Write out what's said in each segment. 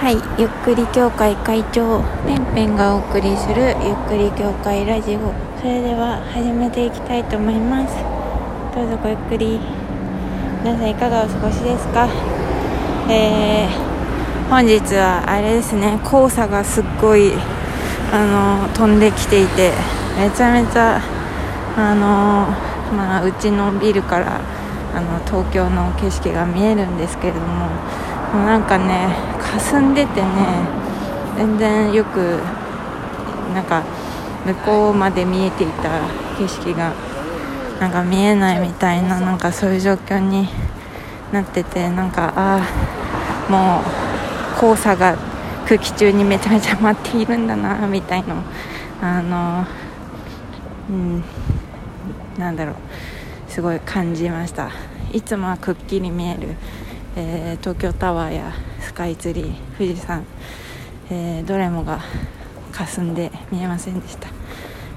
はい、ゆっくり協会会長ペンペンがお送りするゆっくり協会ラジオ。それでは始めていきたいと思います。どうぞごゆっくり皆さんいかがお過ごしですか？えー、本日はあれですね。黄砂がすっごいあの飛んできていてめちゃめちゃあのまあうちのビルからあの東京の景色が見えるんですけれどもなんかね霞んでてね全然よくなんか向こうまで見えていた景色がなんか見えないみたいななんかそういう状況になっててなんかああもう黄砂が空気中にめちゃめちゃ舞っているんだなみたいのあのうんなんだろうすごい感じました。いつもはくっきり見える、えー、東京タワーやカイツリー富士山、えー、どれもが霞んで見えませんでした。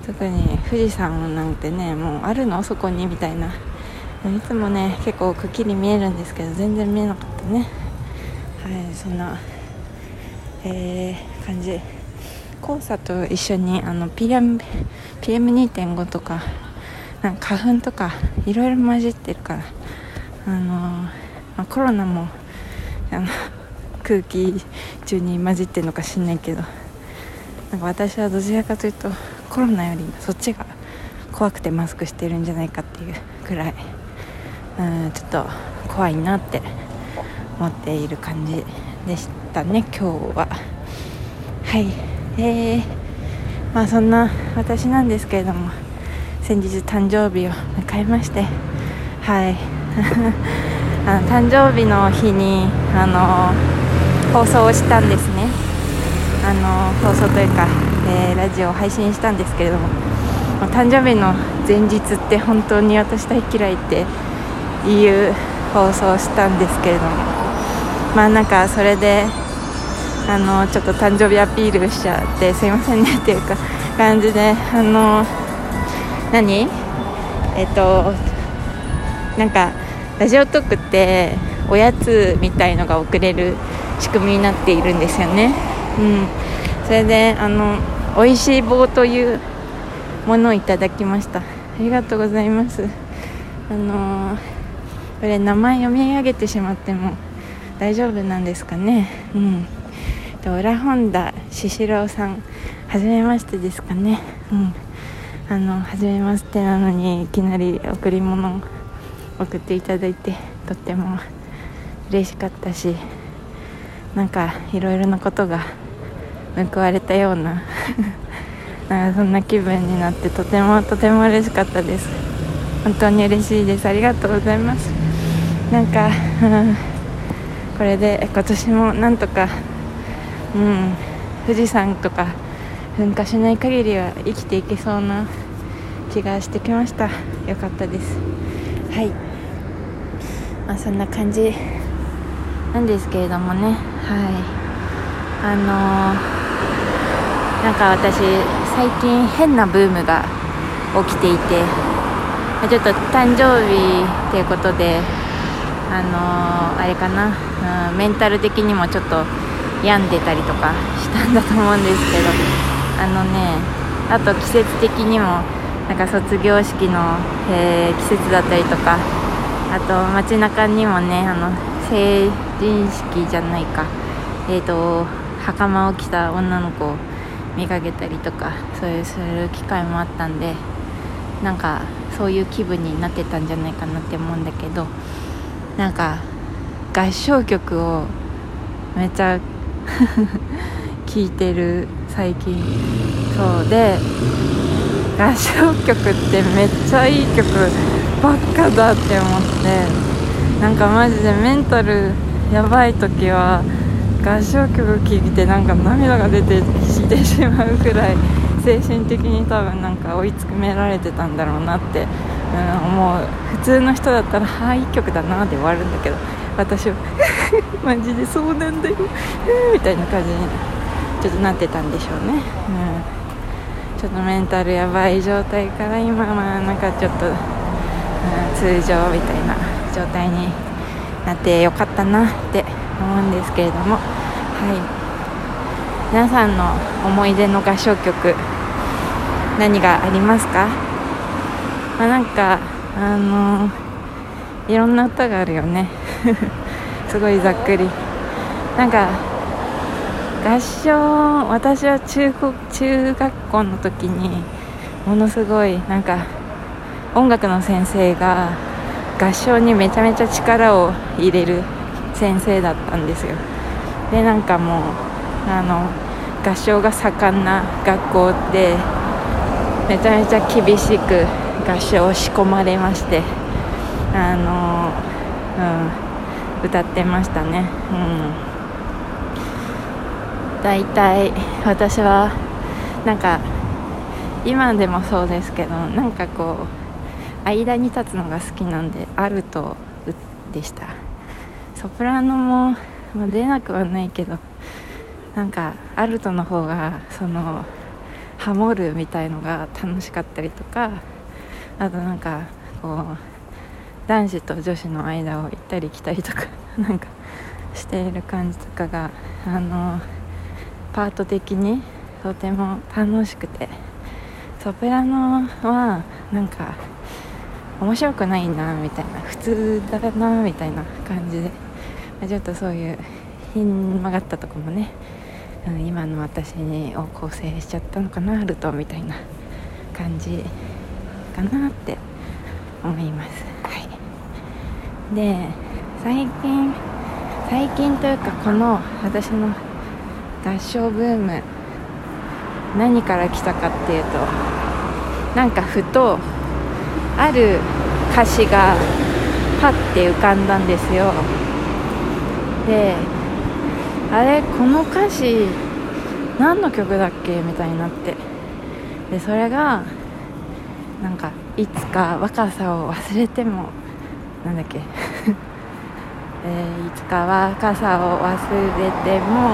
特に富士山なんてねもうあるの？そこに？みたいな。いつもね結構くっきり見えるんですけど全然見えなかったね。はいそんな、えー、感じ。黄砂と一緒にあの PM PM2.5 とかなんか花粉とかいろいろ混じってるから。あのまあ、コロナもあの空気中に混じってるのかしんないけどなんか私はどちらかというとコロナよりそっちが怖くてマスクしてるんじゃないかっていうくらいうんちょっと怖いなって思っている感じでしたね今日は。はい。えー、まあそんな私なんですけれども先日誕生日を迎えましてはい。あの誕生日の日にあの放送をしたんですね。あの放送というか、えー、ラジオを配信したんですけれども誕生日の前日って本当に私大嫌いっていう放送をしたんですけれどもまあなんかそれであのちょっと誕生日アピールしちゃってすいませんねっていうか感じであの何？えっとなんかラジオトークっておやつみたいのが送れる仕組みになっているんですよね。うん。それであの美味しい棒というものをいただきました。ありがとうございます。あのこれ名前読み上げてしまっても大丈夫なんですかね。うん。裏本田獅子郎さんはじめましてですかね。うん。あの初めましてなのにいきなり贈り物を送っていただいてとっても嬉しかったし。なんかいろいろなことが報われたような なんかそんな気分になってとてもとても嬉しかったです。本当に嬉しいです。ありがとうございます。なんか、う んこれで今年もなんとかうん富士山とか噴火しない限りは生きていけそうな気がしてきました。よかったです。はい。まあそんな感じなんですけれどもね。はい。あのー、なんか私最近変なブームが起きていてちょっと誕生日っていうことであのー、あれかな、うん、メンタル的にもちょっと病んでたりとかしたんだと思うんですけどあのねあと季節的にもなんか卒業式の、えー、季節だったりとかあと街中にもねあの人式じゃないか。えっ、ー、と袴を着た女の子を見かけたりとかそういうそういう機会もあったんでなんかそういう気分になってたんじゃないかなって思うんだけどなんか合唱曲をめっちゃ 聴いてる最近。そうで合唱曲ってめっちゃいい曲ばっかだって思ってなんかマジでメンタルやばい時は合唱曲聴いてなんか涙が出てきてしまうくらい精神的に多分なんか追い詰められてたんだろうなって、うん、思う。普通の人だったら「はいい曲だな」で終わるんだけど私はマジでそうなんだよみたいな感じにちょっとなってたんでしょうね、うん、ちょっとメンタルやばい状態から今はなんかちょっと、うん、通常みたいな状態になってよかったなって思うんですけれども。はい。皆さんの思い出の合唱曲何がありますか、まあ、なんかあのいろんな歌があるよね。すごいざっくり。なんか合唱私は中中学校の時にものすごいなんか音楽の先生が合唱にめちゃめちゃ力を入れる先生だったんですよ。でなんかもうあの合唱が盛んな学校でめちゃめちゃ厳しく合唱を仕込まれましてあの、うん、歌ってましたね。うん。大体私はなんか今でもそうですけどなんかこう間に立つのが好きなんでアルトでした。ソプラノも、まあ、出なくはないけどなんかアルトの方がそのハモるみたいのが楽しかったりとかあとなんかこう男子と女子の間を行ったり来たりとか なんかしている感じとかがあのパート的にとても楽しくて。ソプラノはなんか面白くないなみたいな普通だなみたいな感じで。まちょっとそういうひん曲がったとこもね、うん、今の私にを構成しちゃったのかなルトみたいな感じかなって思います、はい、で最近最近というかこの私の合唱ブーム何から来たかっていうとなんかふとある歌詞がパッて浮かんだんですよ。であれこの歌詞何の曲だっけ？みたいになって。でそれがなんかいつか若さを忘れてもなんだっけ？えー、いつか若さを忘れても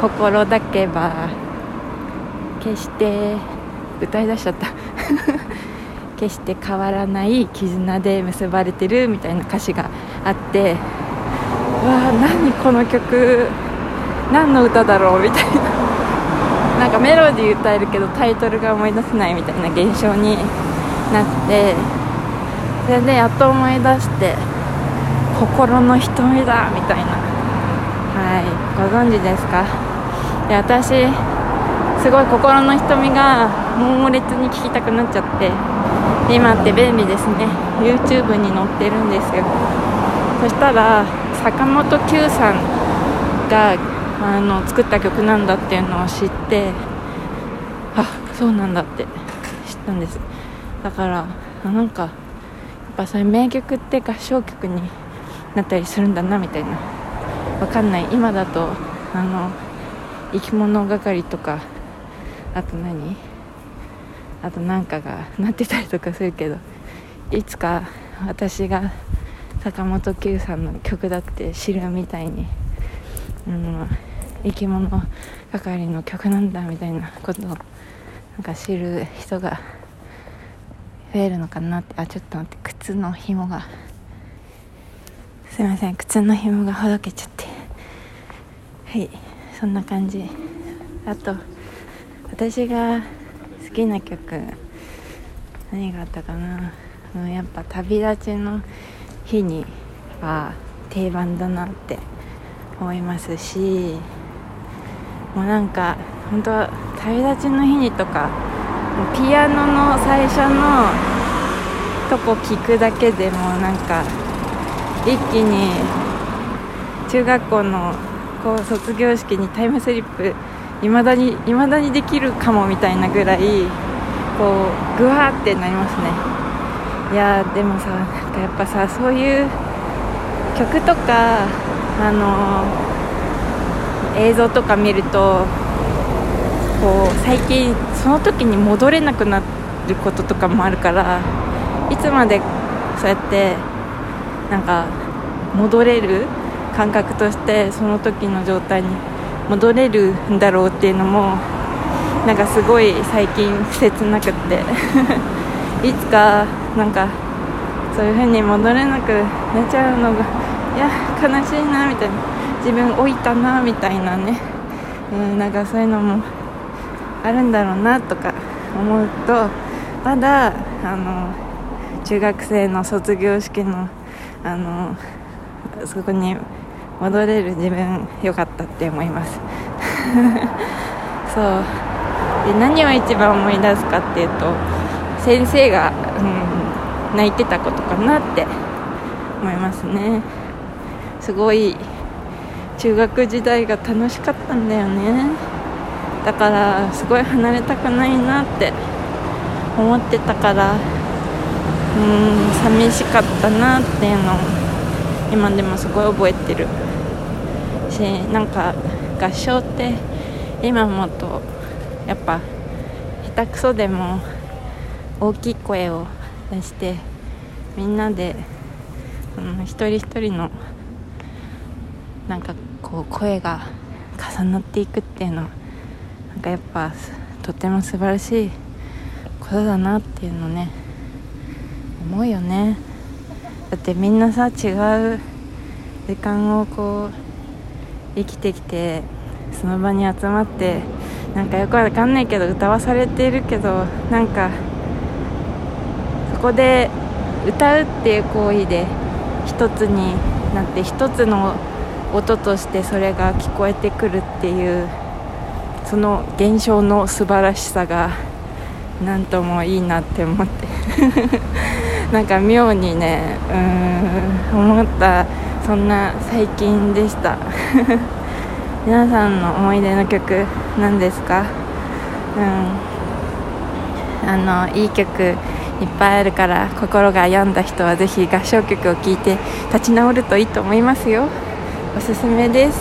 心だけは決して歌い出しちゃった。決して変わらない絆で結ばれてるみたいな歌詞があってわあ何この曲何の歌だろうみたいな。なんかメロディー歌えるけどタイトルが思い出せないみたいな現象になってそれでやっと思い出して心の瞳だみたいな。はいご存知ですか？で私すごい心の瞳が猛烈に聞きたくなっちゃって。今って便利ですね。YouTube に載ってるんですよ。そしたら坂本九さんがあの作った曲なんだっていうのを知ってあそうなんだって知ったんです。だからなんかやっぱそういう名曲って合唱曲になったりするんだなみたいな。わかんない。今だとあの生き物係とかあと何？あとなんかがなってたりとかするけどいつか私が坂本九さんの曲だって知るみたいに、うん、生き物係の曲なんだみたいなことをなんか知る人が増えるのかなってあちょっと待って靴の紐が。すいません靴の紐がほどけちゃって。はいそんな感じ。あと私がきな曲。何があったかな。やっぱ旅立ちの日には定番だなって思いますしもうなんか本当は旅立ちの日にとかピアノの最初のとこ聞くだけでもなんか一気に中学校のこう卒業式にタイムスリップいまだに未だにできるかもみたいなぐらいこうグワーってなりますね。いやでもさなんかやっぱさそういう曲とかあの映像とか見るとこう最近その時に戻れなくなることとかもあるからいつまでそうやってなんか戻れる感覚としてその時の状態に戻れるんだろうっていうのもなんかすごい最近切なくって。いつかなんかそういう風に戻れなくなっちゃうのがいや悲しいなみたいな。自分老いたなみたいなね、うん、なんかそういうのもあるんだろうなとか思うとまだあの中学生の卒業式のあのそこに戻れる自分よかったって思います。そう。で何を一番思い出すかっていうと先生が、うん、泣いてたことかなって思いますね。すごい中学時代が楽しかったんだよね。だからすごい離れたくないなって思ってたからうん寂しかったなっていうのを今でもすごい覚えてる。しなんか合唱って今もとやっぱ下手くそでも大きい声を出してみんなで、うん、一人一人のなんかこう声が重なっていくっていうのはなんかやっぱとても素晴らしいことだなっていうのね思うよね。だってみんなさ違う時間をこう生きてきてその場に集まってなんかよくわかんないけど歌わされているけどなんかそこで歌うっていう行為で一つになって一つの音としてそれが聞こえてくるっていうその現象の素晴らしさが何ともいいなって思って。なんか妙にねうん思ったそんな最近でした。皆さんの思い出の曲何ですか？うん。あのいい曲いっぱいあるから心が病んだ人はぜひ合唱曲を聴いて立ち直るといいと思いますよ。おすすめです。